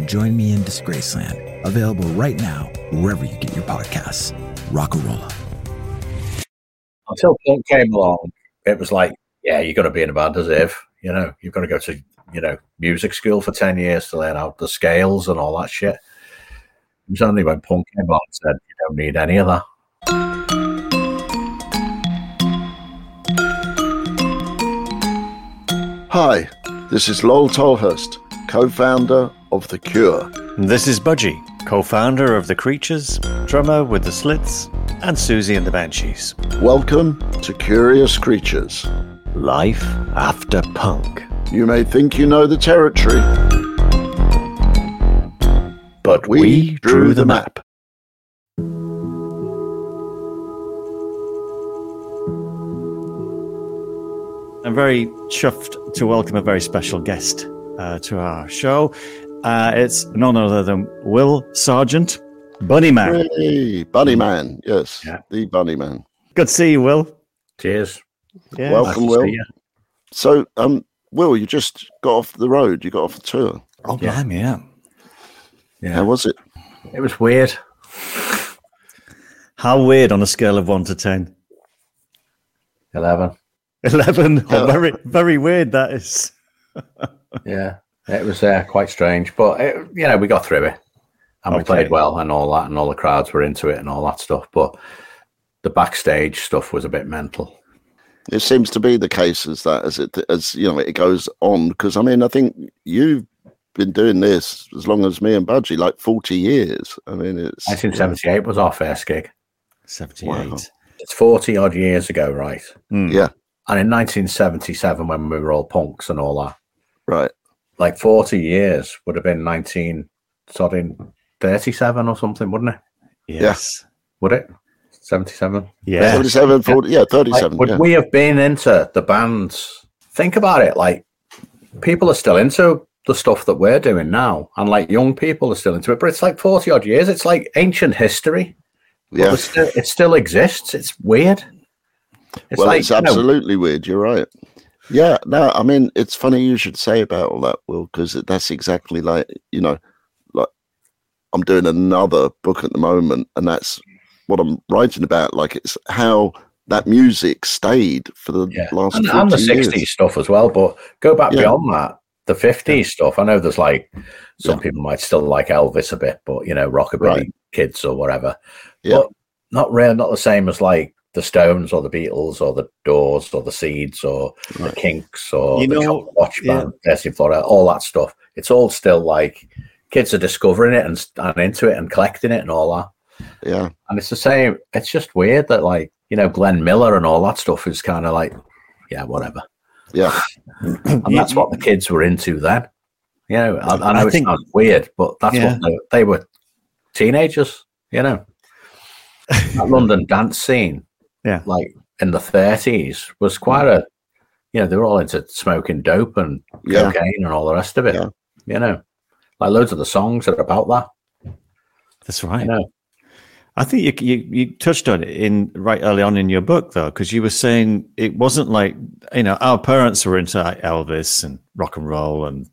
and join me in Disgraceland. Available right now wherever you get your podcasts. Rockarola. Until punk came along, it was like, yeah, you've got to be in a band as if, you know, you've got to go to, you know, music school for 10 years to learn out the scales and all that shit. It was only when punk came along and said, you don't need any of that. Hi, this is Lol Tolhurst, co founder of The Cure. This is Budgie, co founder of The Creatures, drummer with The Slits, and Siouxsie and the Banshees. Welcome to Curious Creatures. Life after punk. You may think you know the territory, but we, We drew the map. I'm very chuffed to welcome a very special guest uh, to our show. Uh, it's none other than Will Sergeant, Bunny Man. Hey, Bunny Man. Yes, Yeah. the Bunny Man. Good to see you, Will. Cheers. Yeah. Welcome, Nice Will. So, um, Will, you just got off the road. You got off the tour. Oh, Yeah. blimey, yeah. Yeah. How was it? It was weird. How weird on a scale of one to 10? 11. 11. Oh, very, very weird that is. Yeah. It was uh, quite strange, but, it, you know, we got through it. And we played well and all that, and all the crowds were into it and all that stuff. But the backstage stuff was a bit mental. It seems to be the case as that as it as you know it goes on. Because I mean, I think you've been doing this as long as me and Budgie, like forty years. I mean, it's 1978 was our first gig. 78. Wow. It's 40 odd years ago, right? Mm. Yeah. And in 1977, when we were all punks and all that, right. Like 40 years would have been 19, sort of 37 or something, wouldn't it? Yes. Would it? 77? Yeah. 37, 40, yeah, Like, 37. would yeah. we have been into the bands? Think about it. Like, people are still into the stuff that we're doing now, and like young people are still into it, but it's like 40 odd years. It's like ancient history. yeah. still, it still exists. It's weird. It's well, like, it's you know, absolutely weird. You're right. Yeah, no, I mean, it's funny you should say about all that, Will, because that's exactly like, you know, like I'm doing another book at the moment, and that's what I'm writing about. Like, it's how that music stayed for the Yeah. last and, 40 and the years. 60s stuff as well. But go back Yeah. beyond that, the 50s stuff. I know there's like some Yeah. people might still like Elvis a bit, but you know, rockabilly Right. kids or whatever. Yeah. But not real, not the same as like the Stones or the Beatles or the Doors or the Seeds or the Kinks or You the know, Watch yeah. Band, Florida, all that stuff. It's all still like kids are discovering it and, and into it and collecting it and all that. Yeah, And it's the same. It's just weird that like you know Glenn Miller and all that stuff is kind of like yeah whatever. yeah, And that's what the kids were into then. You know, I, I know I it think- sounds weird, but that's Yeah. what they, they were teenagers. You know, that London dance scene, Yeah. like in the thirties, was quite a. You know, they were all into smoking dope and yeah, cocaine and all the rest of it. Yeah. You know, like loads of the songs are about that. That's You right. know, I think you, you you touched on it in right early on in your book though, because you were saying it wasn't like you know our parents were into Elvis and rock and roll, and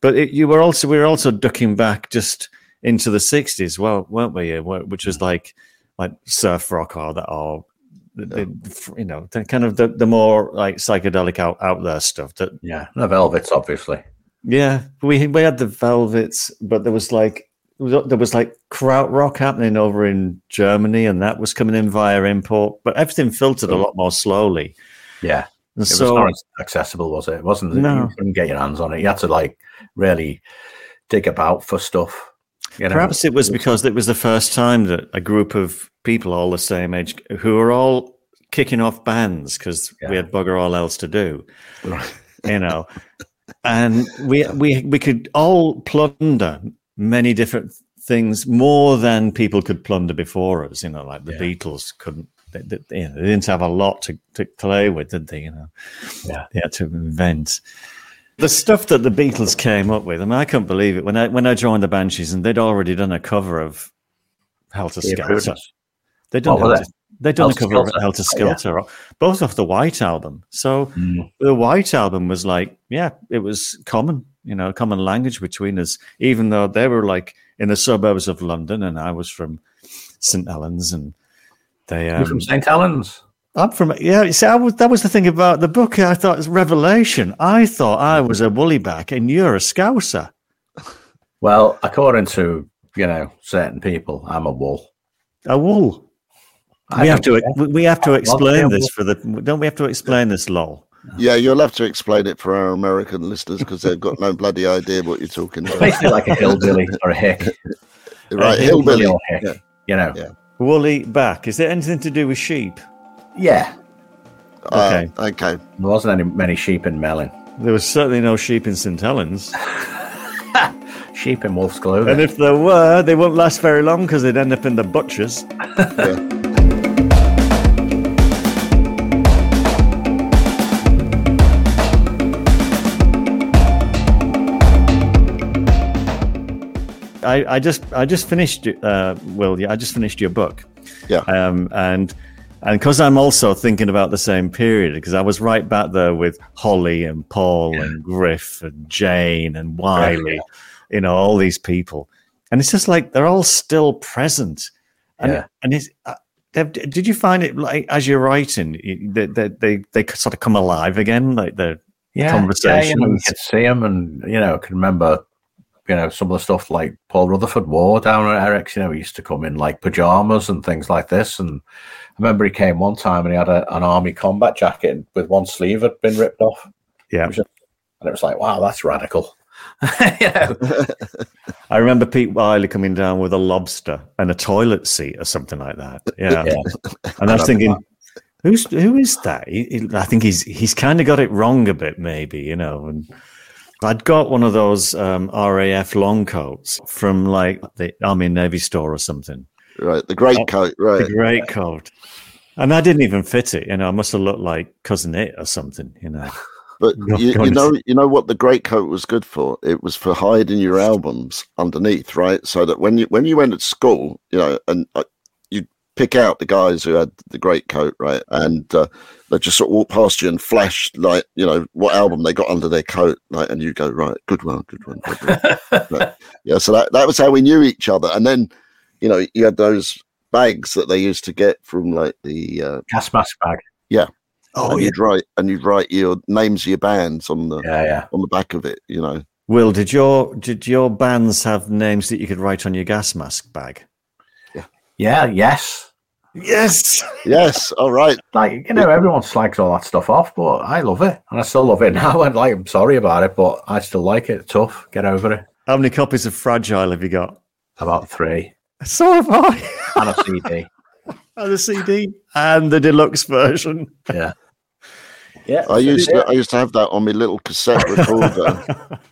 but it, you were also we were also ducking back just into the '60s, well, weren't we? Which was mm. like like surf rock or that or the, the, you know the kind of the, the more like psychedelic out, out there stuff that yeah, the Velvets, obviously. yeah, we we had the Velvets, but there was like there was like krautrock happening over in Germany, and that was coming in via import. But everything filtered a lot more slowly. Yeah. And It so was not accessible, was it? It wasn't. No. You couldn't get your hands on it. You had to like really dig about for stuff. You know? Perhaps it was because it was the first time that a group of people all the same age who were all kicking off bands because we Yeah. had bugger all else to do, you know, and we we we could all plunder many different things more than people could plunder before us. You know, like the Yeah. Beatles couldn't. They, they, you know, they didn't have a lot to, to play with, did they? You know, Yeah. they had to invent the stuff that the Beatles came up with. I mean, I couldn't believe it when I when I joined the Banshees and they'd already done a cover of Helter Skelter. They'd done Helter, they'd done a Helter cover of Skelter. Helter Oh, yeah. Skelter, both off the White album. So Mm. the White album was like, yeah, it was common, you know, common language between us, even though they were like in the suburbs of London and I was from St Helens and they You're um, from St. Helens. I'm from yeah. You see, I was, that was the thing about the book. I thought it was revelation. I thought I was a woollyback, and you're a scouser. Well, according to you know certain people, I'm a wool. A wool. I we have to. care. We we have to explain this for the. Don't we have to explain this, lol? Yeah, you'll have to explain it for our American listeners because they've got no bloody idea what you're talking about. basically like a hillbilly or a hick. right, A hillbilly. or hick. Yeah. You know. Yeah. Woolly back. Is there anything to do with sheep? Yeah. Uh, Okay. okay. There wasn't any many sheep in Melling. There was certainly no sheep in St Helens, Sheep in wolf's clothing. and if there were, they won't last very long because they'd end up in the butchers. Yeah. I, I just I just finished uh, Will yeah I just finished your book. Yeah. um, and and because I'm also thinking about the same period because I was right back there with Holly and Paul and Griff and Jane and Wylie you know all these people. And it's just like they're all still present. And Yeah. and it's uh, did you find it like as you're writing you- they, they they sort of come alive again like they're yeah, Yeah, you, know, you could see them, and you know, I can remember, you know, some of the stuff like Paul Rutherford wore down at Eric's. You know, he used to come in like pajamas and things like this. And I remember he came one time and he had a, an army combat jacket with one sleeve had been ripped off, yeah and it was like, wow, that's radical. you know, I remember Pete Wylie coming down with a lobster and a toilet seat or something like that. Yeah. Yeah. And I was thinking, who's who is that? He, he- I think he's he's kind of got it wrong a bit, maybe, you know. And I'd got one of those um, RAF long coats from like the Army Navy store or something. Right. The great coat. Right. The great coat. And I didn't even fit it, you know. I must have looked like cousin it or something, you know. But Oh, you, you know, you know what the great coat was good for. It was for hiding your albums underneath, right? So that when you when you went to school, you know, and uh, pick out the guys who had the great coat, right? And uh, they just sort of walk past you and flash like you know what album they got under their coat, like, and you go right, good one, good one, good one. Right. Yeah, so that that was how we knew each other. And then, you know, you had those bags that they used to get from like the uh, gas mask bag. Yeah. Oh, and you'd write and you'd write your names of your bands on the Yeah, yeah. on the back of it, you know. Will, did your did your bands have names that you could write on your gas mask bag? Yeah, yes. Yes. Yes, all right. Like, you know, everyone slags all that stuff off, but I love it. And I still love it now. And like, I'm sorry about it, but I still like it. Tough. Get over it. How many copies of Fragile have you got? About three. So have I. And a CD. and the CD and the deluxe version. Yeah. Yeah. I used to I used to have that on my little cassette recorder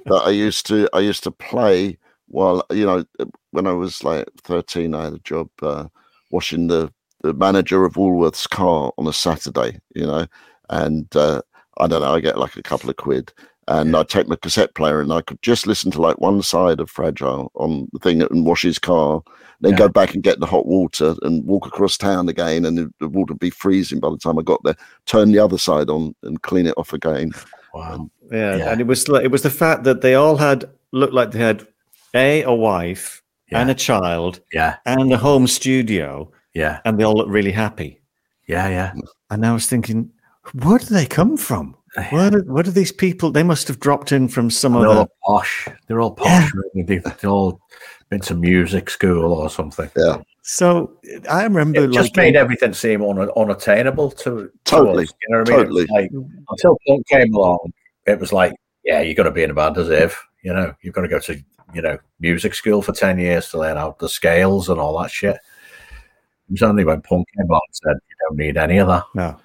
that I used to I used to play while you know when I was like 13 I had a job uh, washing the the manager of Woolworths car on a Saturday, you know, and uh, I don't know, I get like a couple of quid. And I'd take my cassette player and I could just listen to like one side of Fragile on the thing and wash his car, then Yeah. go back and get the hot water and walk across town again. And the- the water would be freezing by the time I got there. Turn the other side on and clean it off again. Wow. Yeah, Yeah. and it was it was the fact that they all had looked like they had a a wife Yeah. and a child Yeah. and a home studio, Yeah. and they all look really happy. Yeah. Yeah. And I was thinking, where do they come from? Where do, where do these people? They must have dropped in from some They're other. all posh. They're all posh. really. They've, they've all been to music school or something. Yeah. So I remember It just like made everything seem un- unattainable to to Totally, us, you know what I mean? totally. Like, until punk came along, it was like, yeah, you've got to be in a band as if you know you've got to go to you know music school for ten years to learn out the scales and all that shit. It was only when punk came along and said you don't need any of that. no.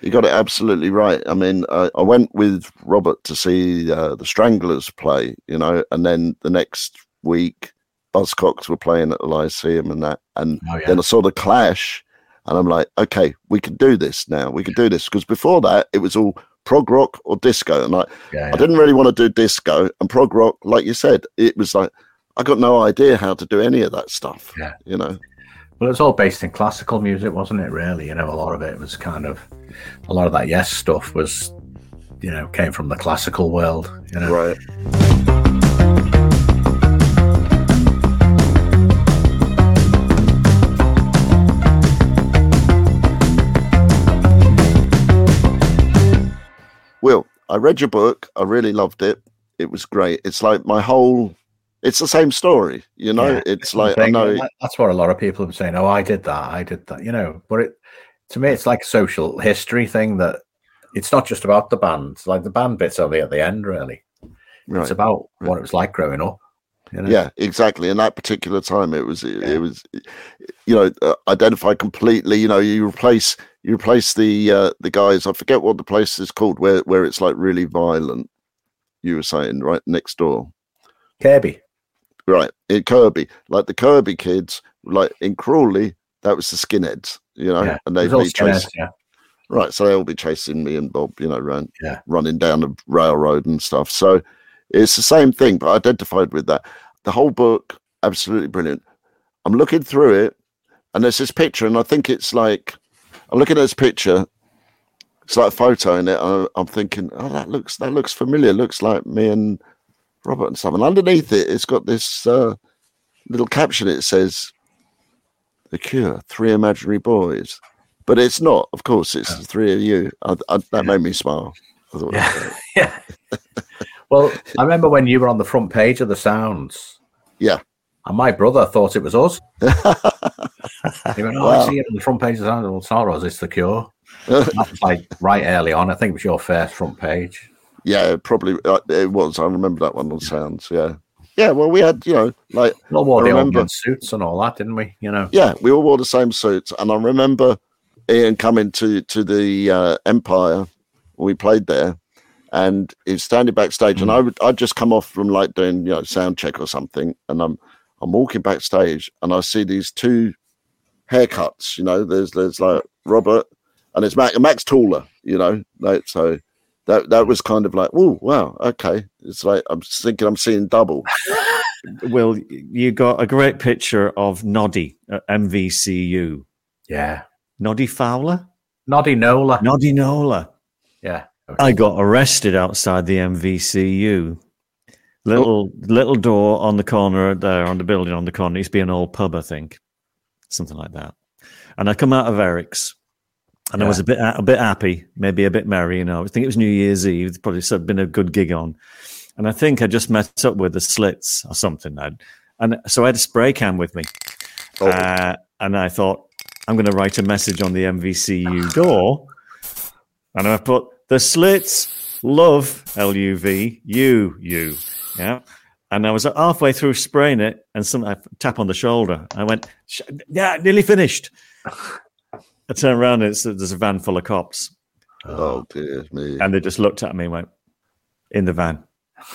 You got it absolutely right. I mean, I, I went with Robert to see uh, the Stranglers play, you know, and then the next week, Buzzcocks were playing at the Lyceum and that. And Oh, yeah. then I saw the Clash, and I'm like, okay, we can do this now. We can do this because before that, it was all prog rock or disco, and I, Yeah, I didn't really want to do disco and prog rock, like you said. It was like I got no idea how to do any of that stuff. Yeah. you know. Well, it was all based in classical music, wasn't it? Really, you know, a lot of it was kind of a lot of that yes stuff was, you know, came from the classical world. You know, Right. Will, I read your book. I really loved it. It was great. It's like my whole. It's the same story, you know. Yeah, it's like I know. that's what a lot of people are saying. Oh, I did that. I did that. You know, but it to me, it's like a social history thing that it's not just about the band. Like the band bits only at the end, really. Right. It's about what it was like growing up. You know? Yeah, exactly. In that particular time, it was it, Yeah. it was, you know, uh, identified completely. You know, you replace you replace the uh, the guys. I forget what the place is called where where it's like really violent. You were saying right next door, Kirby. right? In Kirby, like the Kirby kids, like in Crawley, that was the skinheads. You know, Yeah. and they'd be chasing. yeah. Right, so they'll be chasing me and Bob, you know, run, Yeah. running down the railroad and stuff. So it's the same thing, but I identified with that. The whole book, absolutely brilliant. I'm looking through it, and there's this picture, and I think it's like I'm looking at this picture. It's like a photo in it. and I'm thinking, oh, that looks that looks familiar. Looks like me and Robert and. And underneath it, it's got this uh, little caption. It says, "The Cure: Three Imaginary Boys." But it's not, of course. It's the three of you. I, I, that made me smile. I thought, Yeah. yeah. well, I remember when you were on the front page of the Sounds. Yeah. And my brother thought it was us. He went, "Oh, Wow. I see it on the front page of the Sounds." Well, it's not us. It's the Cure. that was like right early on. I think it was your first front page. yeah, probably uh, it was. I remember that one on Sounds. Yeah, yeah. Well, we had, you know, like We all wore I the old remember. man suits and all that, didn't we? You know. yeah, we all wore the same suits, and I remember Ian coming to to the uh, Empire. We played there, and he's standing backstage, and hmm. I would I'd just come off from like doing you know sound check or something, and I'm I'm walking backstage, and I see these two haircuts. You know, there's there's like Robert, and it's Mac. Mac's taller. You know, like so. That, that was kind of like, oh wow, okay. It's like I'm thinking I'm seeing double. Well, you got a great picture of Noddy at MVCU. Yeah. Noddy Fowler? Noddy Nola. Noddy Nola. Yeah. I got arrested outside the MVCU. Little little door on the corner there on the building on the corner. It used to be an old pub, I think, something like that. And I come out of Eric's, and I was a bit a bit happy, maybe a bit merry. You know, I think it was New Year's Eve. Probably said been a good gig on, and I think I just met up with the Slits or something. I'd, and so I had a spray can with me, Oh. uh, and I thought I'm going to write a message on the MVCU door, and I put the Slits love L U V U U, yeah. And I was halfway through spraying it, and some I tap on the shoulder. I went, "Yeah, nearly finished." I turned around, and it's, there's a van full of cops, Oh dear me! and they just looked at me and went, "In the van."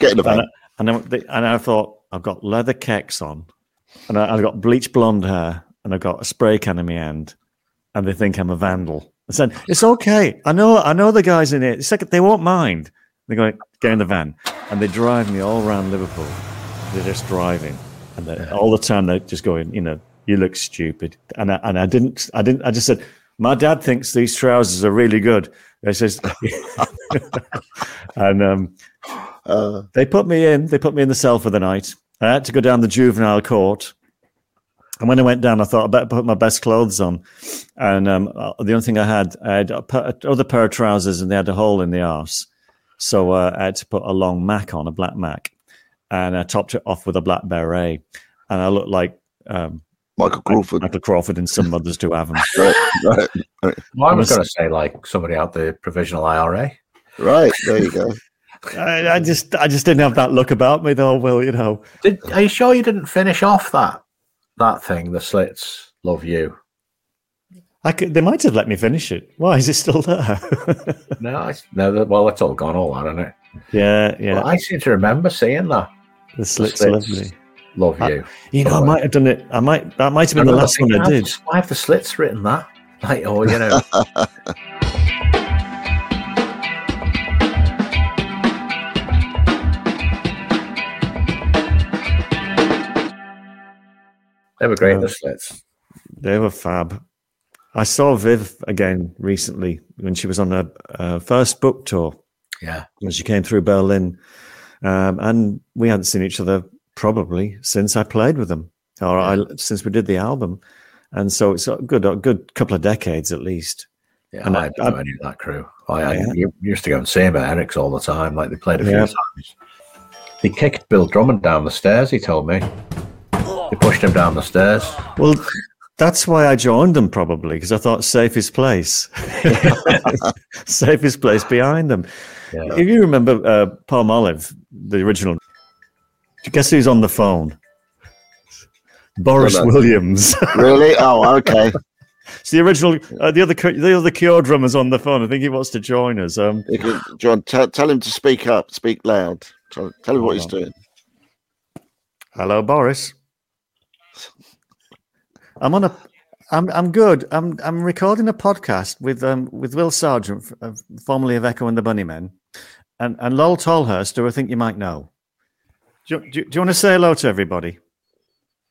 Get in the And van. I, and, I, and I thought, I've got leather kecks on, and I, I've got bleach blonde hair, and I've got a spray can in my hand, and they think I'm a vandal. I said, "It's okay. I know. I know the guys in it. It's like they won't mind." They're going, "Get in the van," and they drive me all around Liverpool. They're just driving, and they, all the time they're just going, "You know, you look stupid." And I, and I didn't. I didn't. I just said, "My dad thinks these trousers are really good." They says, and um, Uh, they put me in. They put me in the cell for the night. I had to go down the juvenile court. And when I went down, I thought I better put my best clothes on. And um, uh, the only thing I had, I had a pa- other pair of trousers, and they had a hole in the arse. So uh, I had to put a long Mac on, a black Mac, and I topped it off with a black beret. And I looked like um, Michael Crawford. Michael Crawford and some others do have them. right, right, right, Well, I was going to say like somebody out the provisional IRA. right. There you go. I, I just, I just didn't have that look about me, though. Well, you know, Did, are you sure you didn't finish off that that thing? The slits love you. I could, they might have let me finish it. Why is it still there? No, I, no. that- Well, it's all gone, all that, isn't it? yeah, yeah. Well, I seem to remember seeing that. the The slits, slits lovely. Love I- you. You know, I might have done it. I might. That might have been the last one I did. Why have the slits written that? Like, oh, you know. they were great, the slits. They were fab. I saw Viv again recently when she was on her uh, first book tour. Yeah. when she came through Berlin, um, and we hadn't seen each other probably since I played with them, or I, since we did the album, and so it's a good, a good couple of decades at least. Yeah, And I, I- don't know any of that crew. I, I Yeah. u- used to go and see him at Eric's all the time. Like they played a few Yeah. times. He kicked Bill Drummond down the stairs. He told me. He pushed him down the stairs. Well, that's why I joined them probably because I thought safest place, safest place behind them. Yeah. If you remember uh, Palmolive, the original, guess who's on the phone? Boris No, no. Williams. Really? Oh, okay. it's the original, uh, the other, Cu- the other Cure drummers on the phone. I think he wants to join us. Um, You John, tell tell him to speak up, speak loud. Tell, tell him what he's on. doing. Hello, Boris. I'm on a. I'm I'm good. I'm I'm recording a podcast with um with Will Sergeant, uh, formerly of Echo and the Bunnymen, and and Lol Tolhurst, who I think you might know. Do you, do, you- do you want to say hello to everybody?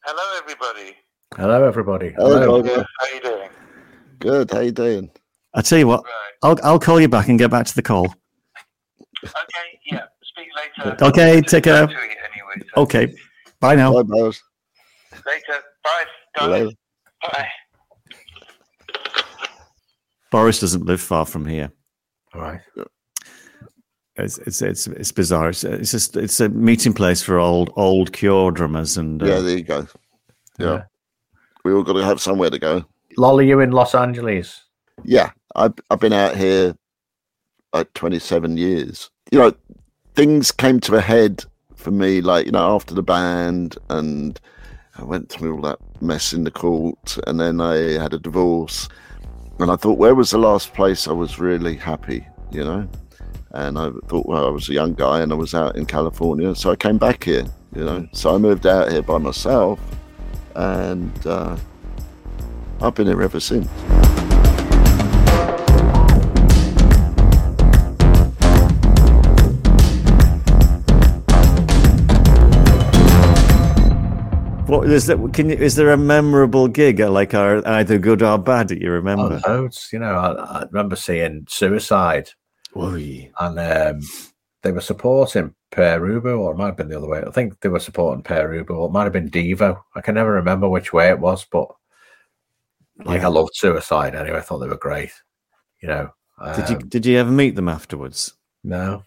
Hello, everybody. Hello, everybody. Hello, Roger. How you doing? Good. How you doing? I tell you what, Right. I'll I'll call you back and get back to the call. Okay. Yeah. Speak later. Okay, take care. To it anyway. so Okay, bye now. Bye, Bowers. Later. Bye. Darling. Hello. Bye. Boris doesn't live far from here. All right. It's it's it's, it's bizarre. It's, it's just it's a meeting place for old old Cure drummers and uh, Yeah, there you go. Yeah. Yeah. We all got to have somewhere to go. Lolly, you in Los Angeles? Yeah, I've I've been out here like 27 years. You know, things came to a head for me, like you know, after the band, and I went through all that mess in the court, and then I had a divorce, and I thought, where was the last place I was really happy? You know, and I thought, well, I was a young guy, and I was out in California, so I came back here. You know, so I moved out here by myself, and uh, I've been here ever since. What is that? Can you, is there a memorable gig, uh, like are either good or bad that you Oh, remember? loads. You know, I, I remember seeing Suicide, Oy. and um, they were supporting Pere Ubu, or it might have been the other way. I think they were supporting Pere Ubu, or it might have been Devo. I can never remember which way it was, but like Yeah. I loved Suicide anyway. I thought they were great. You know, Did you um, did you ever meet them afterwards? No,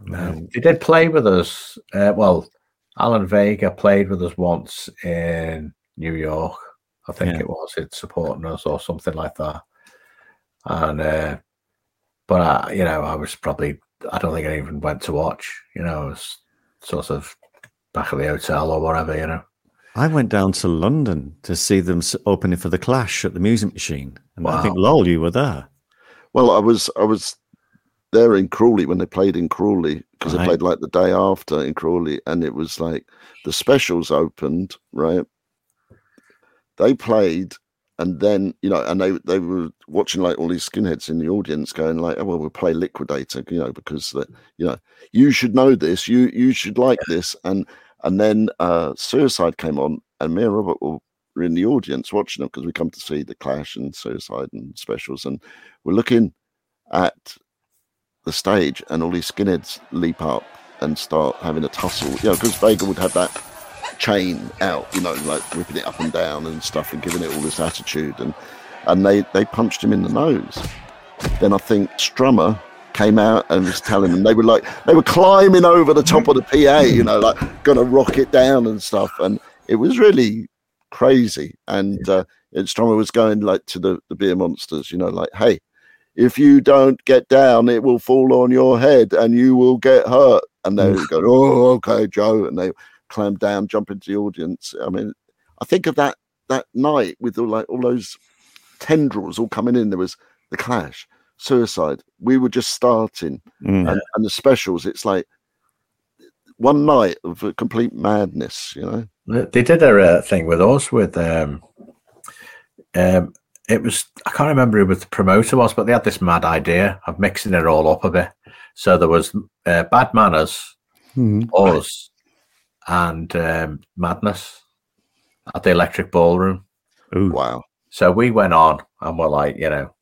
no. No. They did play with us. Uh, well, Alan Vega played with us once in New York. I think Yeah. it was. It's supporting us or something like that. And uh, but I, you know, I was probably. I don't think I even went to watch. You know, I was sort of back at the hotel or whatever. You know. I went down to London to see them opening for the Clash at the Music Machine, and I think Wow. lol, you were there. Well, I was I was there in Crawley when they played in Crawley because they Right. played like the day after in Crawley, and it was like the specials opened, right? They played, and then you know, and they they were watching like all these skinheads in the audience, going like, "Oh well, we'll play Liquidator," you know, because the, you know you should know this, you you should like this, and and then uh Suicide came on, and me and Robert were were in the audience watching them because we come to see the Clash and Suicide and specials, and we're looking at the stage, and all these skinheads leap up and start having a tussle. You know, because Vega would have that chain out, you know, like whipping it up and down and stuff, and giving it all this attitude, and and they they punched him in the nose. Then I think Strummer came out and was telling them they were like they were climbing over the top of the PA, you know, like gonna rock it down and stuff, and it was really crazy. And uh, was going like to the, the beer monsters, you know, like, hey, if you don't get down, it will fall on your head and you will get hurt. And they go, oh, okay, Joe. And they climb down, jump into the audience. I mean, I think of that that night with all like all those tendrils all coming in. There was the Clash, Suicide. We were just starting, Mm. and, and the specials. It's like one night of complete madness. You know. They did a uh, thing with us with um, um, it was I can't remember who the promoter was, but they had this mad idea of mixing it all up a bit. So there was uh, Bad Manners, Mhm. us, and um, Madness at the Electric Ballroom. Ooh. Wow. So we went on and we're like, you know,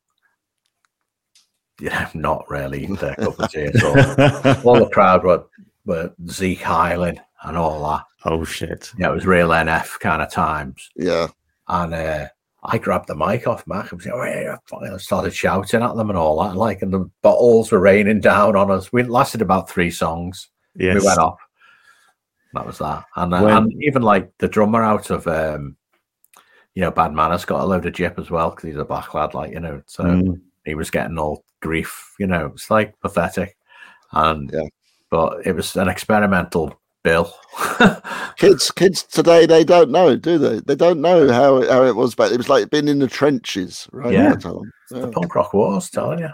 you know, not really their cup of tea at all. all the crowd were, were Zeke Highland and all that. oh shit. Yeah, it was real NF kind of times. Yeah. And uh, I grabbed the mic off Mac and was like, "Oh, yeah," I started shouting at them and all that. Like, and the bottles were raining down on us. We lasted about three songs. Yes. We went off. That was that. And, uh, When- and even like the drummer out of, um, you know, Bad Manners got a load of jip as well because he's a black lad, like, you know, so Mm. he was getting all grief, you know, it's like pathetic. And, Yeah. but it was an experimental bill. Kids, kids today, they don't know, do they? They don't know how it, how it was back. It was like being in the trenches, right? Yeah. at the time. the punk rock wars, telling you.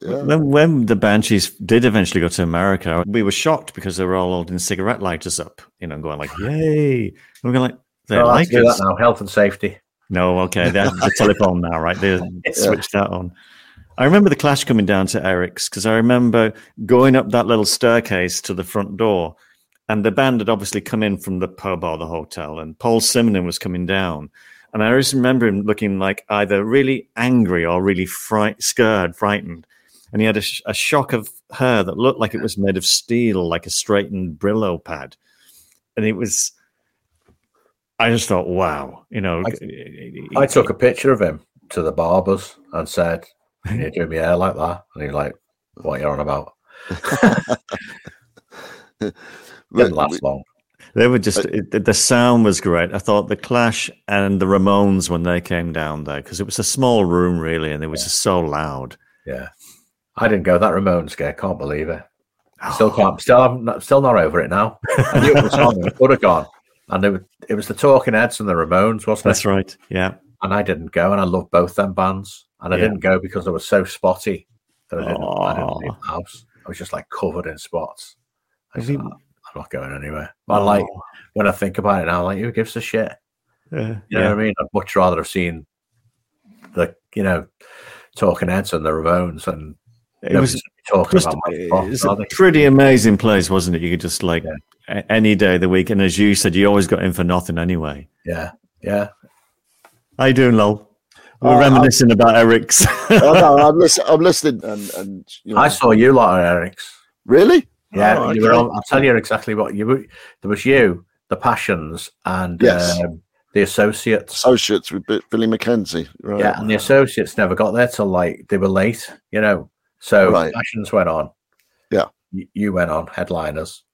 yeah. When, when the Banshees did eventually go to America, we were shocked because they were all holding cigarette lighters up, you know, going like, yay. And we're going like, they Oh, like let's that now. Health and safety. No, okay. They have the telephone now, right? They switched that on. I remember the clash coming down to Eric's because I remember going up that little staircase to the front door, and the band had obviously come in from the pub or the hotel, and Paul Simonon was coming down. And I just remember him looking like either really angry or really fright, scared, frightened. And he had a, sh- a shock of hair that looked like it was made of steel, like a straightened Brillo pad. And it was, I just thought, wow, you know. I took a picture of him to the barbers and said, Can you do me hair like that? And he's like, What are you on about? Didn't last long. They were just uh, it, the- sound was great. I thought the Clash and the Ramones when they came down there because it was a small room really, and it was just so loud. Yeah. I didn't go that Ramones scare. Can't believe it. Still oh. can't. Still, I'm not, still not over it now. I knew it was on. I could have gone. And it was, it was the Talking Heads and the Ramones, wasn't That's it? right. Yeah. And I didn't go. And I love both them bands. And I Yeah. didn't go because I was so spotty that I didn't, I didn't leave the house. I was just like covered in spots. I Have said, you- "Oh, I'm not going anywhere. But like when I think about it now, like who gives a shit? Uh, You know yeah. what I mean? I'd much rather have seen the you know Talking Heads and the Ramones and It was talking just about my it's a pretty amazing place, wasn't it? You could just like Yeah. any day of the week, and as you said, you always got in for nothing anyway. Yeah, yeah. How you doing, lol? We're Oh, reminiscing about Eric's. oh, no, I'm, listen, I'm listening, and and you know, I saw you lot at Eric's. really, Yeah, Oh, you were okay. on, I'll tell you exactly what you were. There was you, the Passions, and Yes. um, the Associates. associates with Bi- Billy Mackenzie, right? Yeah, and the Associates never got there till like they were late, you know. So Right. Passions went on. Yeah. Y- you went on headliners,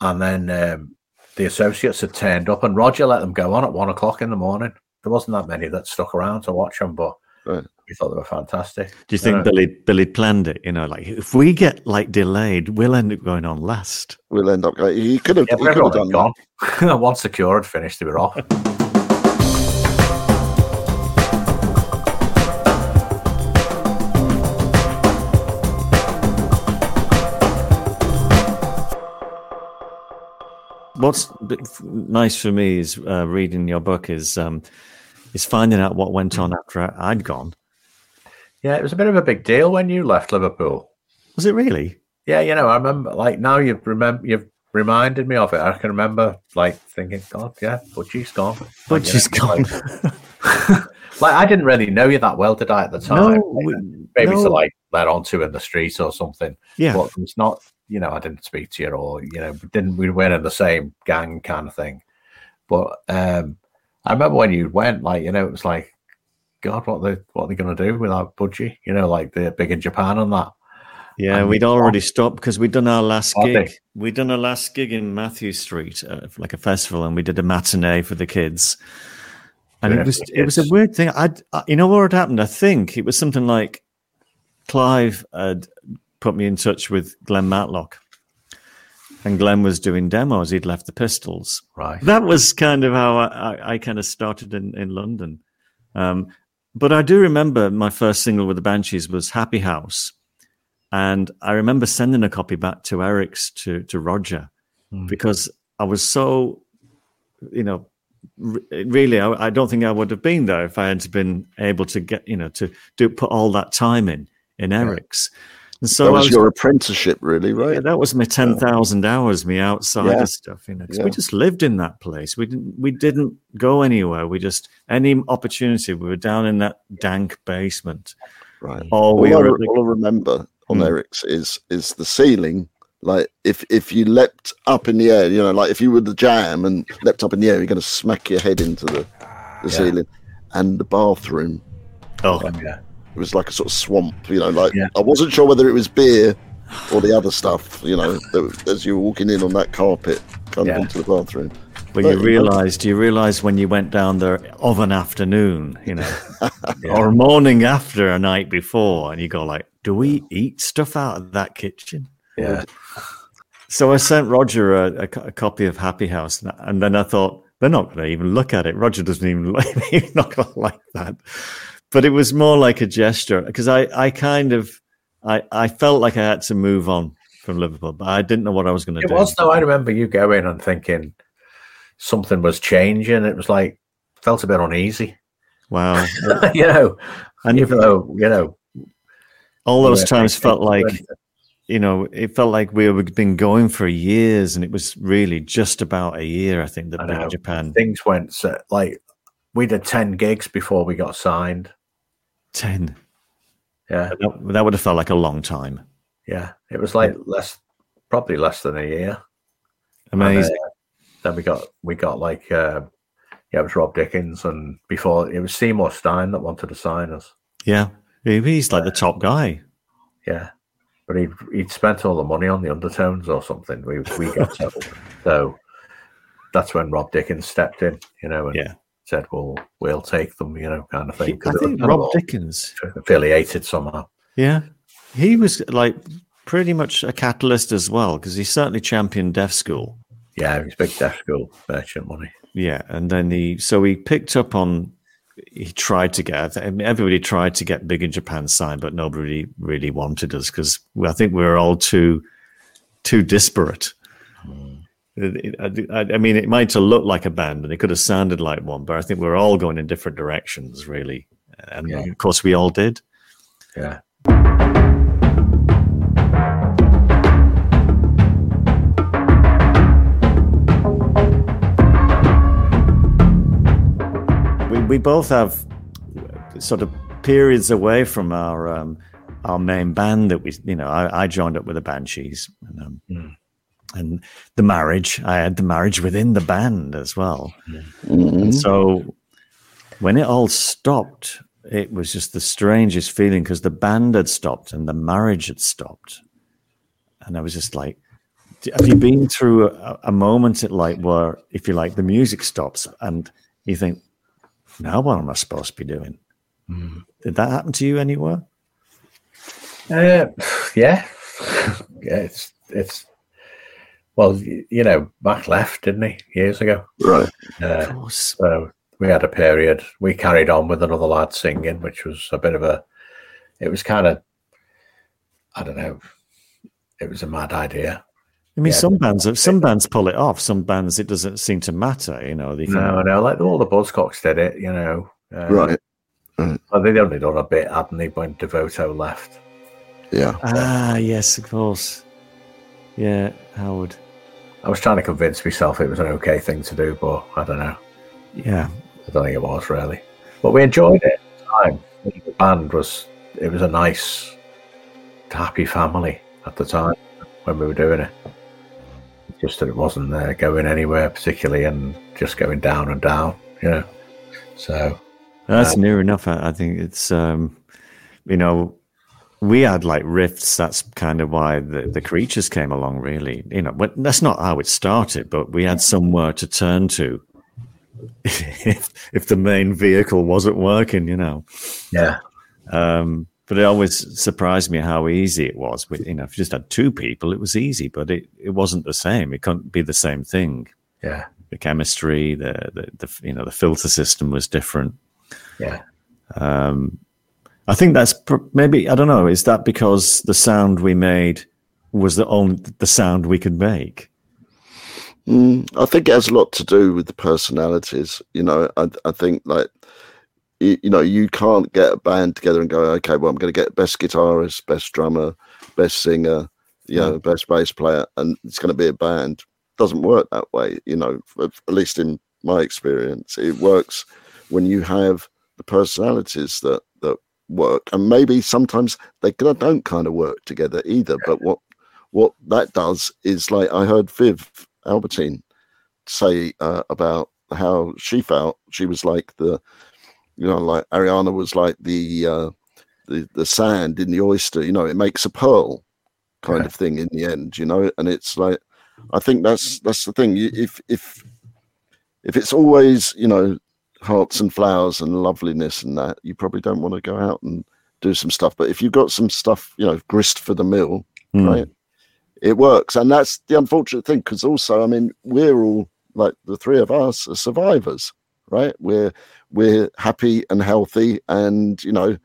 and then um, the Associates had turned up, and Roger let them go on at one o'clock in the morning. There wasn't that many that stuck around to watch them, but Right. We thought they were fantastic. Do you think Uh, Billy Billy planned it? You know, like if we get like delayed, we'll end up going on last. We'll end up. He could have. Yeah, he could have done had gone. Once the cure had finished, they were off. What's nice for me is uh, reading your book is um, is finding out what went on after I'd gone. Yeah, it was a bit of a big deal when you left Liverpool. Was it really? Yeah, you know, I remember. Like now, you've remember you've reminded me of it. I can remember like thinking, God, yeah, Budgie's gone. But Like, you know, gone. Like, like, I didn't really know you that well, did I? At the time, no, we, maybe no. to like let on to in the street or something. yeah, But it's not. You know, I didn't speak to you or you know, we didn't we weren't in the same gang kind of thing. But um I remember when you went, like you know, it was like, God, what they what are they going to do without Budgie? You know, like they're big in Japan and that. yeah. and We'd we- already stopped because we'd done our last gig. they? We'd done our last gig in Mathew Street, uh, like a festival, and we did a matinee for the kids. and Doing it was it was a weird thing. I, I you know what had happened? I think it was something like Clive had put me in touch with Glenn Matlock, and Glenn was doing demos. He'd left the Pistols. right. That was kind of how I, I, I kind of started in in London. Um, but I do remember my first single with the Banshees was Happy House, and I remember sending a copy back to Eric's to to Roger Hmm. because I was so, you know, re- really, I, I don't think I would have been there if I had been able to get, you know, to do put all that time in in Eric's. And so that I was was, your apprenticeship, really, right? yeah, that was my ten thousand hours, me outside Yeah. of stuff, you know, Yeah. we just lived in that place. We didn't, we didn't go anywhere. We just any opportunity. We were down in that dank basement. Right. Or we all, I, were the- all I remember on Hmm. Eric's is is the ceiling. Like if if you leapt up in the air, you know, like if you were the jam and leapt up in the air, you're going to smack your head into the, the Yeah. ceiling. And the bathroom, oh, Yeah. It was like a sort of swamp. You know, like Yeah. I wasn't sure whether it was beer or the other stuff. You know, that, as you were walking in on that carpet, kind Yeah. of into the bathroom. But But, you you know- realised, you realised when you went down there of an afternoon, you know, Yeah. or morning after a night before, and you go like, "Do we eat stuff out of that kitchen?" Yeah. So I sent Roger a, a a copy of Happy House, and- and then I thought they're not going to even look at it. Roger doesn't even like, he's not going to like that. But it was more like a gesture because I, I kind of, I, I felt like I had to move on from Liverpool, but I didn't know what I was going to do. It was though. I remember you going and thinking something was changing. It was like felt a bit uneasy, Wow, you know. and Even though you know, all those times felt like you know, it felt like we had been going for years, and it was really just about a year. I think that Japan things went so, like we did ten gigs before we got signed. Ten. Yeah, That, that would have felt like a long time. yeah. It was like less, probably less than a year. And, Amazing. uh, then we got we got like uh, yeah, it was Rob Dickens, and before it was Seymour Stein that wanted to sign us. Yeah, He- he's like the top guy. Yeah, but he'd he'd spent all the money on the undertones or something. We we got so that's when Rob Dickens stepped in, you know, and Yeah. Said, "Well, we'll take them," you know, kind of thing. I think Rob Dickens. affiliated somehow. Yeah, he was like pretty much a catalyst as well because he certainly championed Deaf School. Yeah, he's big deaf school merchant money. Yeah, and then he so he picked up on. He tried to get. Everybody tried to get Big in Japan signed, but nobody really wanted us because I think we were all too too disparate. I, I mean, it might have looked like a band, and it could have sounded like one, but I think we're all going in different directions, really. And Yeah. of course, we all did. Yeah, we, we both have sort of periods away from our um, our main band that we you know I, I joined up with the Banshees and, um, Mm. And the marriage I had the marriage within the band as well Mhm. and so when it all stopped it was just the strangest feeling because the band had stopped and the marriage had stopped and I was just like have you been through a, a moment at like where if you like the music stops and you think now what am I supposed to be doing? Did that happen to you anywhere? uh, yeah, yeah. It's it's well, you know, Mac left, didn't he, years ago? Right. Uh, Of course. So we had a period. We carried on with another lad singing, which was a bit of a. It was kind of, I don't know. It was a mad idea. I mean, yeah. some bands some bands pull it off. Some bands it doesn't seem to matter. You know, they can, No, no, like all the Buzzcocks did it. You know, uh, Right. Well, they'd only done a bit, hadn't they? When Devoto left. Yeah. ah yes, of course. Yeah, Howard. I was trying to convince myself it was an okay thing to do, but I don't know. Yeah, I don't think it was really. But we enjoyed it. at the Time the band was. It was a nice, happy family at the time when we were doing it. Just that it wasn't uh, going anywhere particularly, and just going down and down. You know. So that's Uh, near enough. I, I think it's um, you know, we had like rifts. That's kind of why the, the creatures came along. Really, you know, but that's not how it started. But we had somewhere to turn to if, if the main vehicle wasn't working, you know. Yeah. Um, but it always surprised me how easy it was. With you know, if you just had two people, it was easy, but it, it wasn't the same. It couldn't be the same thing. Yeah. The chemistry, the the, the you know, the filter system was different. Yeah. Um, I think that's pr- maybe I don't know. Is that because the sound we made was the only the sound we could make? Mm, I think it has a lot to do with the personalities. You know, I, I think like you, you know you can't get a band together and go, okay, well I'm going to get best guitarist, best drummer, best singer, you know, best bass player, and it's going to be a band. Doesn't work that way. You know, at least in my experience, it works when you have the personalities that that work, and maybe sometimes they don't kind of work together either. But what what that does is like I heard Viv Albertine say uh, about how she felt. She was like the, you know, like Ariana was like the uh, the the sand in the oyster. You know, it makes a pearl kind of thing in the end. You know, and it's like I think that's that's the thing. If if if it's always you know hearts and flowers and loveliness and that, you probably don't want to go out and do some stuff. But if you've got some stuff, you know, grist for the mill, Hmm. right? It works, and that's the unfortunate thing. Because also, I mean, we're all like the three of us are survivors, right? We're we're happy and healthy, and you know,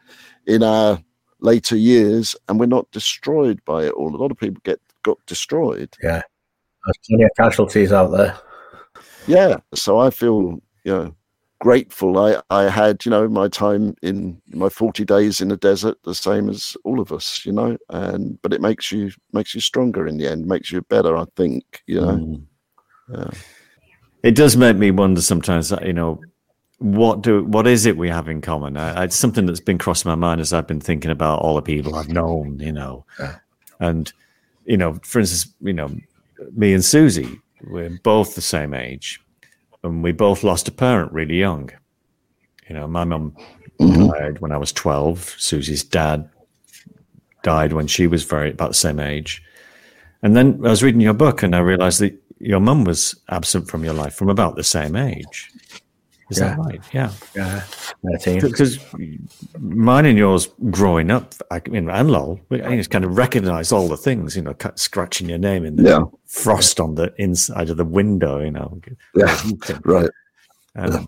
in our later years, and we're not destroyed by it all. A lot of people get got destroyed. Yeah. There's plenty of casualties out there. Yeah, so I feel you know grateful. I I had you know my time in my forty days in the desert, the same as all of us, you know. And but it makes you makes you stronger in the end, makes you better. I think you know. Mm. Yeah. It does make me wonder sometimes. You know, what do what is it we have in common? I, it's something that's been crossing my mind as I've been thinking about all the people I've known. You know, Yeah. and you know, for instance, you know, me and Siouxsie, we're both the same age, and we both lost a parent really young. You know, my mum Mhm. died when I was twelve. Siouxsie's dad died when she was very about the same age. And then I was reading your book, and I realized that your mum was absent from your life from about the same age. Is that Yeah. right? Yeah. Yeah. 13. Because mine and yours growing up, I mean, and Lol, we I just kind of recognize all the things, you know, scratching your name in the Yeah. frost on the inside of the window, you know. Yeah. Right. Um,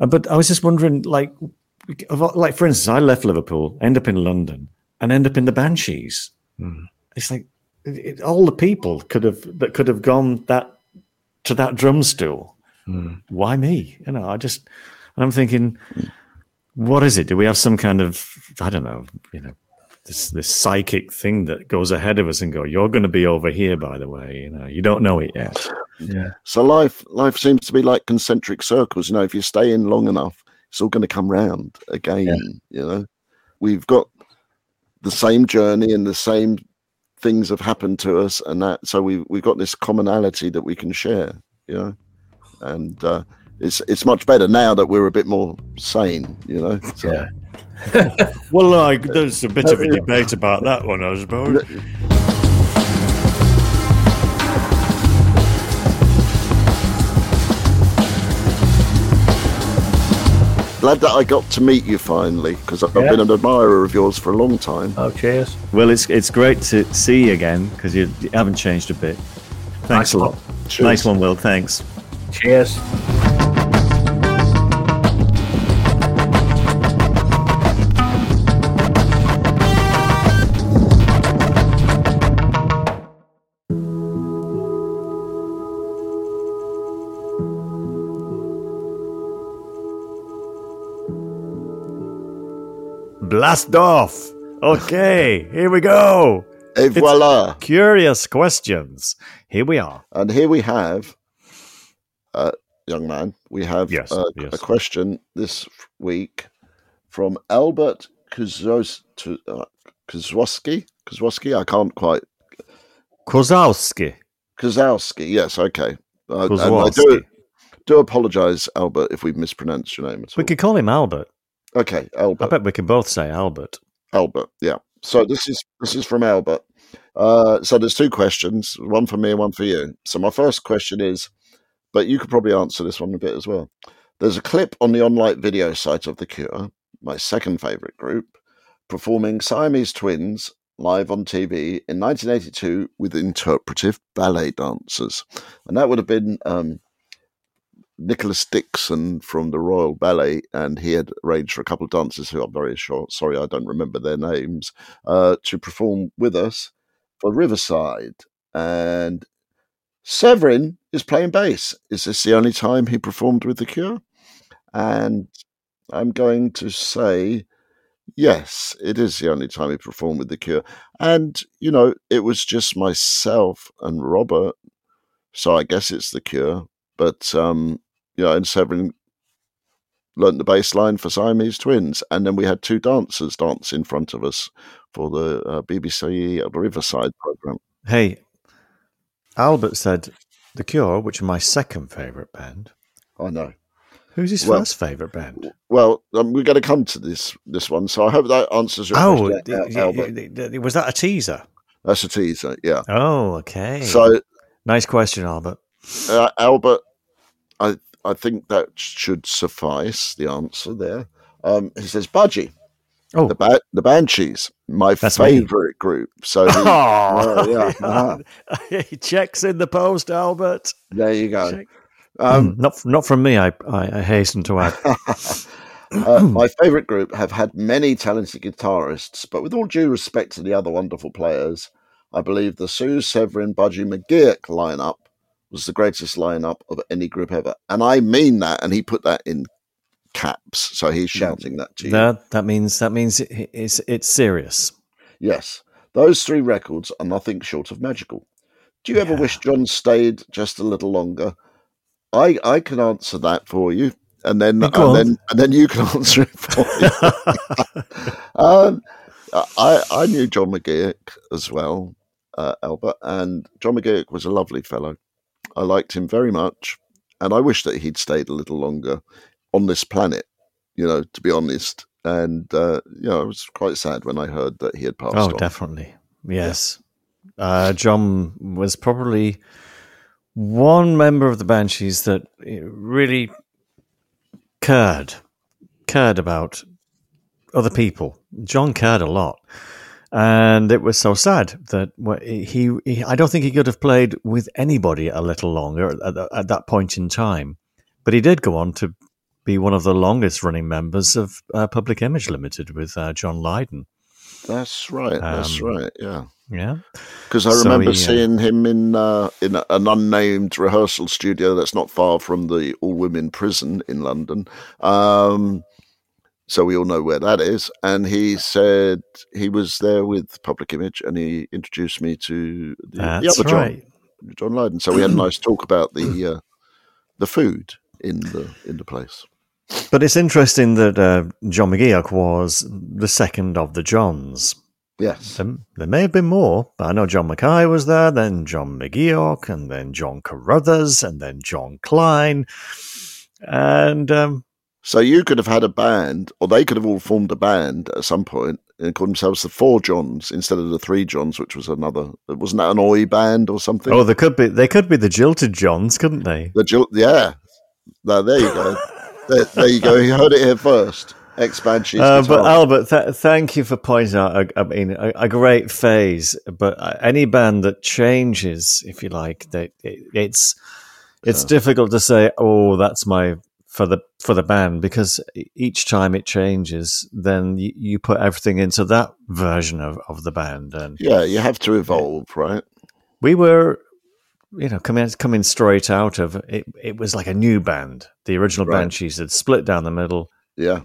uh, but I was just wondering, like, like for instance, I left Liverpool, end up in London, and end up in the Banshees. Hmm. It's like it- all the people could have that could have gone that to that drum stool. Hmm. Why me? You know, I just and I'm thinking, what is it? Do we have some kind of I don't know, you know, this this psychic thing that goes ahead of us and go, you're going to be over here, by the way. You know, you don't know it yet. Yeah. So life life seems to be like concentric circles. You know, if you stay in long enough, it's all going to come round again. You know, we've got the same journey and the same things have happened to us, and that so we we've got this commonality that we can share. You know, and uh, it's it's much better now that we're a bit more sane. You know, so, Yeah. Well, like, there's a bit of a debate about that one, I suppose. glad that I got to meet you finally because I've Yeah. been an admirer of yours for a long time. Oh, cheers. Well, it's it's great to see you again because you, you haven't changed a bit. Thanks Nice a lot. Cheers. Nice one, Will. Thanks. Cheers. Blast off. Okay, here we go. Et voila! Curious questions. Here we are. And here we have, uh, young man, we have Yes, uh, yes. a question this week from Albert to- uh. Kozłowski, I can't quite. Kozowski. Kozowski, yes, okay. Uh, I do, do apologize, Albert, if we've mispronounced your name at We could call him Albert. Okay, Albert. I bet we can both say Albert. Albert, yeah. So this is this is from Albert. Uh, so there's two questions, one for me and one for you. So my first question is, but you could probably answer this one a bit as well. There's a clip on the online video site of The Cure, my second favourite group, performing Siamese twins live on TV in 1982 with interpretive ballet dancers. And that would have been um, Nicholas Dixon from the Royal Ballet, and he had arranged for a couple of dancers who I'm very short, sorry, I don't remember their names, uh, to perform with us for Riverside. And Severin is playing bass. Is this the only time he performed with The Cure? And I'm going to say Yes, it is the only time he performed with The Cure. And, you know, it was just myself and Robert. So I guess it's The Cure. But, um, you know, and Severin learnt the bass line for Siamese Twins. And then we had two dancers dance in front of us for the uh, BBC Riverside program. Hey, Albert said The Cure, which are my second favourite band. I know. Who's his well, first favourite band? Well, um, we're going to come to this this one, so I hope that answers your oh, question. Oh, was that a teaser? That's a teaser, yeah. Oh, okay. So, nice question, Albert. Uh, Albert, I I think that should suffice the answer there. Um, he says Budgie. Oh, the ba- the Banshees, my That's favorite me. group. So, he, oh, yeah, uh-huh. he checks in the post, Albert. There you go. Check. Um, mm, not not from me. I, I, I hasten to add. uh, my favourite group have had many talented guitarists, but with all due respect to the other wonderful players, I believe the Sioux Severin Budgie McGeoch lineup was the greatest lineup of any group ever, and I mean that. And he put that in caps, so he's shouting that to you. That that means that means it's it's serious. Yes, those three records are nothing short of magical. Do you ever wish John stayed just a little longer? I I can answer that for you, and then and then and then you can answer it for me. um, I I knew John McGeoch as well, uh, Albert, and John McGeoch was a lovely fellow. I liked him very much, and I wish that he'd stayed a little longer on this planet. You know, to be honest, and uh, you know, I was quite sad when I heard that he had passed. Oh, on. definitely, yes. Yeah. Uh, John was probably one member of the Banshees that really cared, cared about other people. John cared a lot. And it was so sad that he, he I don't think he could have played with anybody a little longer at, at that point in time. But he did go on to be one of the longest running members of uh, Public Image Limited with uh, John Lydon. That's right. That's um, right. Yeah. Yeah, because I remember so he, uh, seeing him in uh, in an unnamed rehearsal studio that's not far from the all women prison in London. Um, so we all know where that is. And he said he was there with Public Image, and he introduced me to the, the other right. John, John Lydon. So we had a nice talk about the uh, the food in the in the place. But it's interesting that uh, John McGeoch was the second of the Johns. Yes. There, there, may have been more, but I know John McKay was there, then John McGeoch, and then John Carruthers, and then John Klein. And um, so you could have had a band, or they could have all formed a band at some point and called themselves the Four Johns instead of the Three Johns, which was another. Wasn't that an Oi band or something? Oh, they could be. They could be the Jilted Johns, couldn't they? The Jilt, yeah. No, there you go. there, there you go. You heard it here first expansion. Uh, but Albert, th- thank you for pointing out. I, I mean, a, a, great phase. But uh, any band that changes, if you like, that it, it's it's yeah. difficult to say. Oh, that's my for the for the band because each time it changes, then you, you put everything into that version of, of the band. And yeah, you have to evolve, right? We were you know, coming coming straight out of it, it was like a new band. The original right. Banshees had split down the middle. Yeah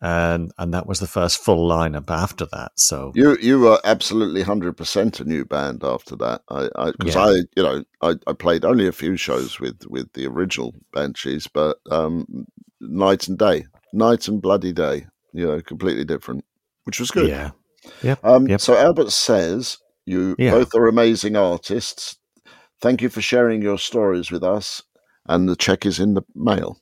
and and that was the first full lineup after that. So you you were absolutely hundred percent a new band after that. I because I, yeah. I, you know I, I played only a few shows with with the original Banshees, but um, night and day, night and bloody day, you know, completely different, which was good. Yeah. Yep. Um, yep. So Albert says you yeah. both are amazing artists. Thank you for sharing your stories with us, and the check is in the mail.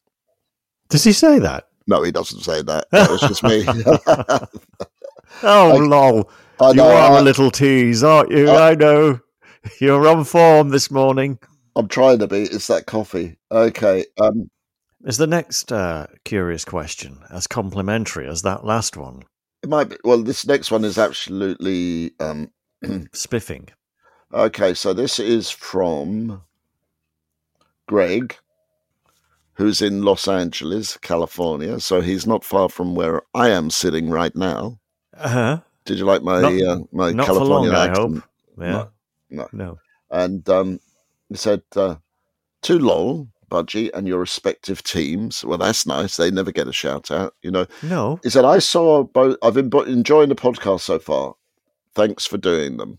Does he say that? No, he doesn't say that. That was just me. oh, I, Lol. I you are I, a little tease, aren't you? I know. You're on form this morning. I'm trying to be. It's that coffee. Okay. Um, Is the next uh, curious question as complimentary as that last one? it might be. Well, this next one is absolutely. Um, Spiffing. Okay, so this is from Greg, who's in Los Angeles, California. So he's not far from where I am sitting right now. Uh-huh. Did you like my Not- uh, my Not for long, California I accent? hope. Yeah. No, no. No. And um, he said, uh, "Too long, Budgie, and your respective teams." Well, that's nice. They never get a shout out, you know. No. He said, "I saw both. I've been enjoying the podcast so far. Thanks for doing them."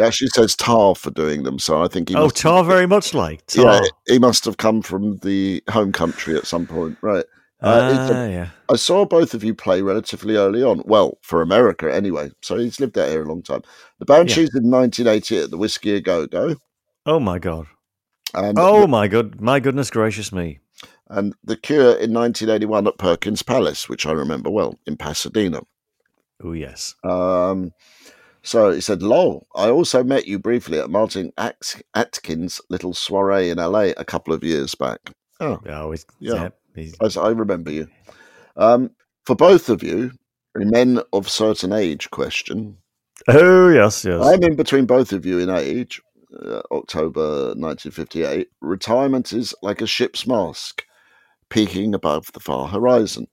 He actually says Tar for doing them, so I think he Oh, Tar very much like yeah, he must have come from the home country at some point, right? Uh, a- Ah, yeah. I saw both of you play relatively early on. Well, for America anyway. So he's lived out here a long time. The Banshees in 1988 at the Whisky A Go Go. Oh my god. And, Oh my good. My goodness gracious me. and The Cure in 1981 at Perkins Palace, which I remember well, in Pasadena. Oh yes. Um, so he said, Lol, I also met you briefly at Martin Atkins' little soiree in LA a couple of years back. Oh, Yeah. yeah. he's- I remember you. Um, for both of you, a men of certain age question. oh yes, yes. I'm in between both of you in age, uh, October 1958. Retirement is like a ship's mast, peaking above the far horizon.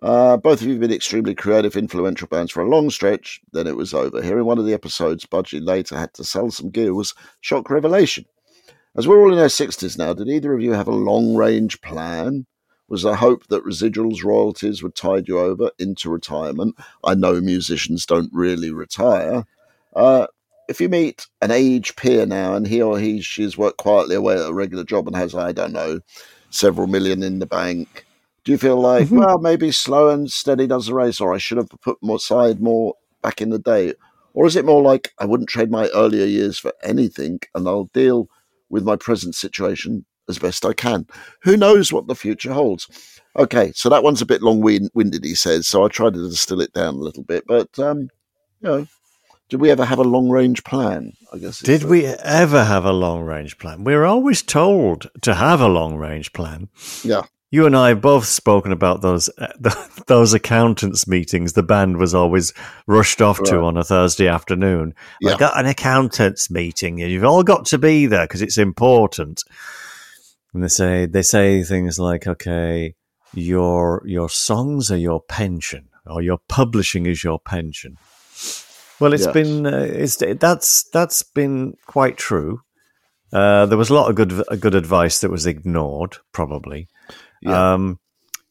Uh, both of you have been extremely creative, influential bands for a long stretch. Then it was over. Here in one of the episodes, Budgie later had to sell some gear was shock revelation. As we're all in our 60s now, did either of you have a long range plan? Was there hope that residuals, royalties would tide you over into retirement? I know musicians don't really retire. Uh, if you meet an age peer now and he or he she's worked quietly away at a regular job and has I don't know several million in the bank, do you feel like Mhm. well maybe slow and steady does the race, or I should have put more aside more back in the day, or is it more like I wouldn't trade my earlier years for anything and I'll deal with my present situation as best I can? Who knows what the future holds? Okay, so that one's a bit long winded, he says. So I tried to distill it down a little bit, but um, you know, did we ever have a long range plan? I guess. Did we ever have a long range plan? We're always told to have a long range plan. Yeah. You and I have both spoken about those uh, those accountants meetings. The band was always rushed off to on a Thursday afternoon. Yeah. I got an accountants meeting, and you've all got to be there because it's important. And they say they say things like, "Okay, your your songs are your pension, or your publishing is your pension." Well, it's Yes. been uh, it's that's that's been quite true. Uh, there was a lot of good good advice that was ignored, probably. Yeah. Um,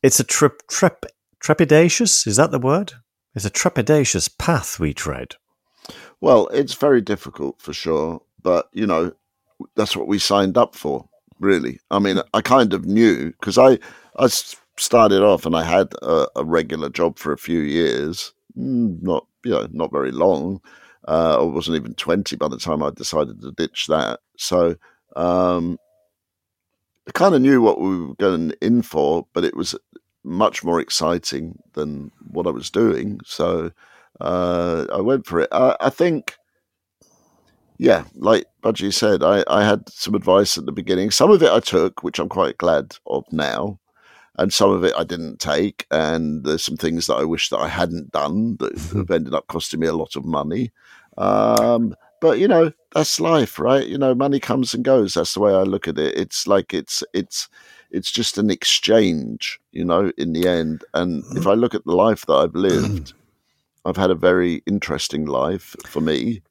it's a trip trep trepidatious. Is that the word? It's a trepidatious path we tread. Well, it's very difficult for sure, but you know, that's what we signed up for, really. I mean, I kind of knew because I I started off and I had a, a regular job for a few years, Mm, not you know, not very long. Uh, I wasn't even twenty by the time I decided to ditch that. So um, I kind of knew what we were going in for, but it was much more exciting than what I was doing. So uh, I went for it. I, I think, yeah, like Budgie said, I, I had some advice at the beginning. Some of it I took, which I'm quite glad of now, and some of it I didn't take. And there's some things that I wish that I hadn't done that have ended up costing me a lot of money. Um, but you know, that's life, right? You know, money comes and goes. That's the way I look at it. It's like it's it's it's just an exchange, you know, in the end. And if mm-hmm. I look at the life that I've lived, I've had a very interesting life for me,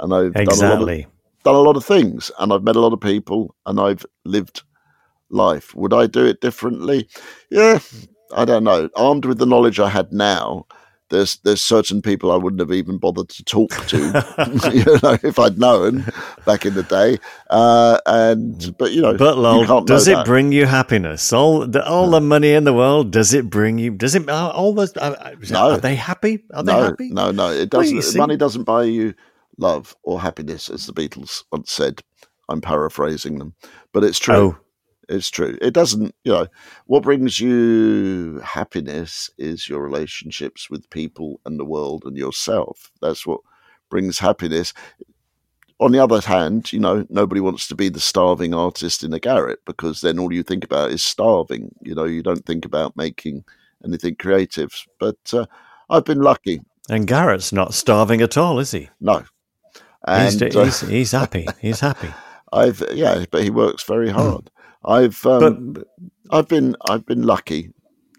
and I've done a lot of Exactly. done a lot of things, and I've met a lot of people, and I've lived life. Would I do it differently? Yeah, I don't know. Armed with the knowledge I had now, there's there's certain people I wouldn't have even bothered to talk to, you know, if I'd known back in the day. Uh, and but you know, But Lol, does it that. bring you happiness? All the all the money in the world, does it bring you? Does it? Are all the uh, uh, No. are they happy? Are they no, happy? no, no. It doesn't. money doesn't buy you love or happiness, as the Beatles once said. I'm paraphrasing them, but it's true. Oh, It's true. It doesn't, you know, what brings you happiness is your relationships with people and the world and yourself. That's what brings happiness. on the other hand, you know, nobody wants to be the starving artist in a garret because then all you think about is starving. You know, you don't think about making anything creative. But uh, I've been lucky. And Garrett's not starving at all, is he? No. He's, And, uh, he's, he's happy. He's happy. I've yeah, but he works very hard. I've um, But I've been I've been lucky.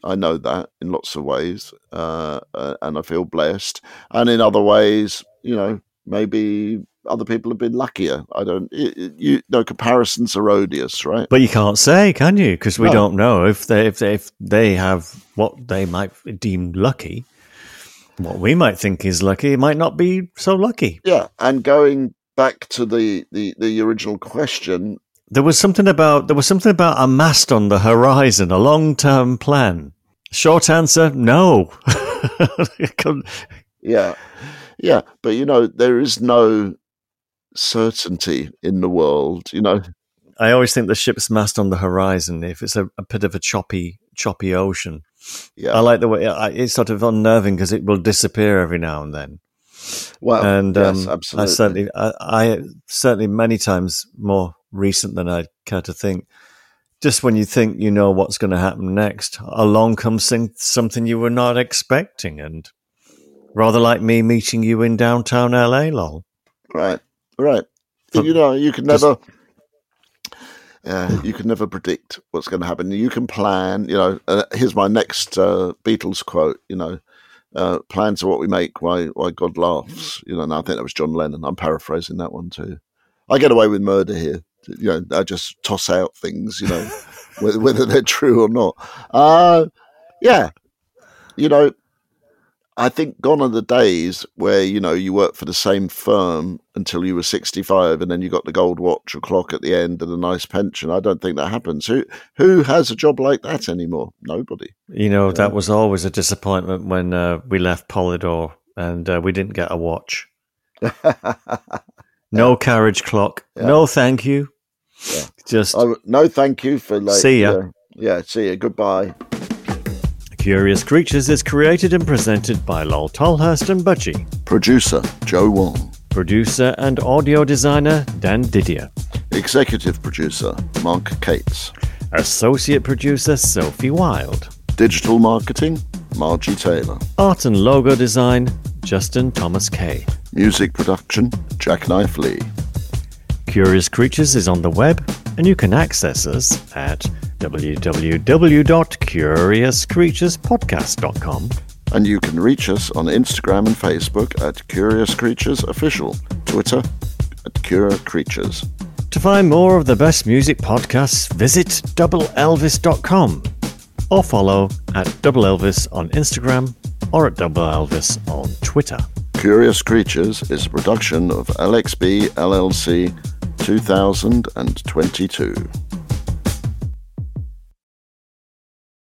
I know that in lots of ways, uh, uh, and I feel blessed. And in other ways, you know, maybe other people have been luckier. I don't. It, it- you no comparisons are odious, right? But you can't say, can you? Because we No. don't know if they if they if they have what they might deem lucky. What we might think is lucky, might not be so lucky. Yeah, and going back to the the, the original question, There was something about there was something about a mast on the horizon, a long term plan. Short answer, no. Yeah, yeah, but you know, there is no certainty in the world. You know, I always think the ship's mast on the horizon. If it's a, a bit of a choppy, choppy ocean, yeah. I like the way I, it's sort of unnerving because it will disappear every now and then. well, and yes, um, absolutely. I certainly, I, I certainly many times more recent than I care to think. Just when you think you know what's going to happen next, along comes something you were not expecting, and rather like me meeting you in downtown LA, Lol. Right, right. But you know, you can never, uh, you can never predict what's going to happen. You can plan. You know, uh, here's my next uh, Beatles quote. You know, uh, plans are what we make. Why, why God laughs. You know, and I think that was John Lennon. I'm paraphrasing that one too. I get away with murder here. You know, I just toss out things. You know, whether, whether they're true or not. Uh, yeah, you know, I think gone are the days where you know you work for the same firm until you were sixty-five, and then you got the gold watch or clock at the end and a nice pension. I don't think that happens. Who who has a job like that anymore? Nobody. You know, that was always a disappointment when uh, we left Polydor and uh, we didn't get a watch. No carriage clock. Yeah. No, thank you. Yeah. Just I, no, thank you for like. See ya. Yeah, yeah, see you. Goodbye. Curious Creatures is created and presented by Lol Tolhurst and Budgie. Producer Joe Wong. Producer and audio designer Dan Didier. Executive producer Mark Cates. Associate producer Sophie Wild. Digital marketing Margie Taylor. Art and logo design Justin Thomas Kay. Music production Jacknife Lee. Curious Creatures is on the web, and you can access us at www.curiouscreaturespodcast.com. And you can reach us on Instagram and Facebook at Curious Creatures Official, Twitter at Cure Creatures. To find more of the best music podcasts, visit doubleelvis.com or follow at Double Elvis on Instagram or at Double Elvis on Twitter. Curious Creatures is a production of LXB LLC 2022.